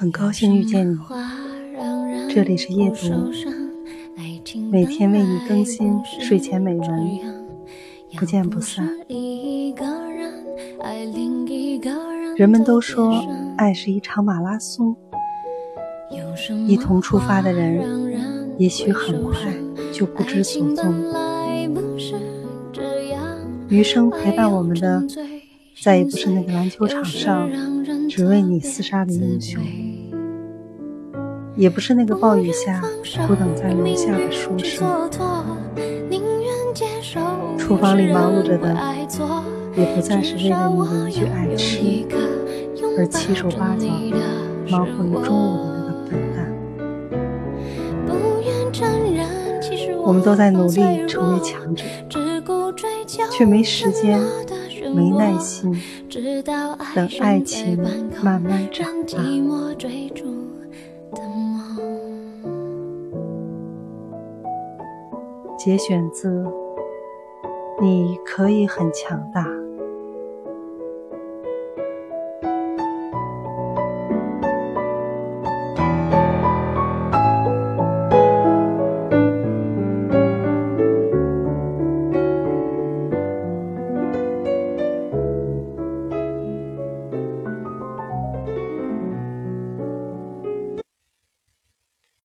很高兴遇见你，这里是夜读，每天为你更新睡前美文，不见不散。人们都说爱是一场马拉松，一同出发的人也许很快就不知所踪，余生陪伴我们的再也不是那个篮球场上只为你厮杀的英雄。也不是那个暴雨下苦等在楼下的书生，厨房里忙碌着的，也不再是为了你的一句爱吃而七手八脚的忙活于中午的那个笨蛋。我们都在努力成为强者，却没时间、没耐心等爱情慢慢长大。节选自《你可以很强大》。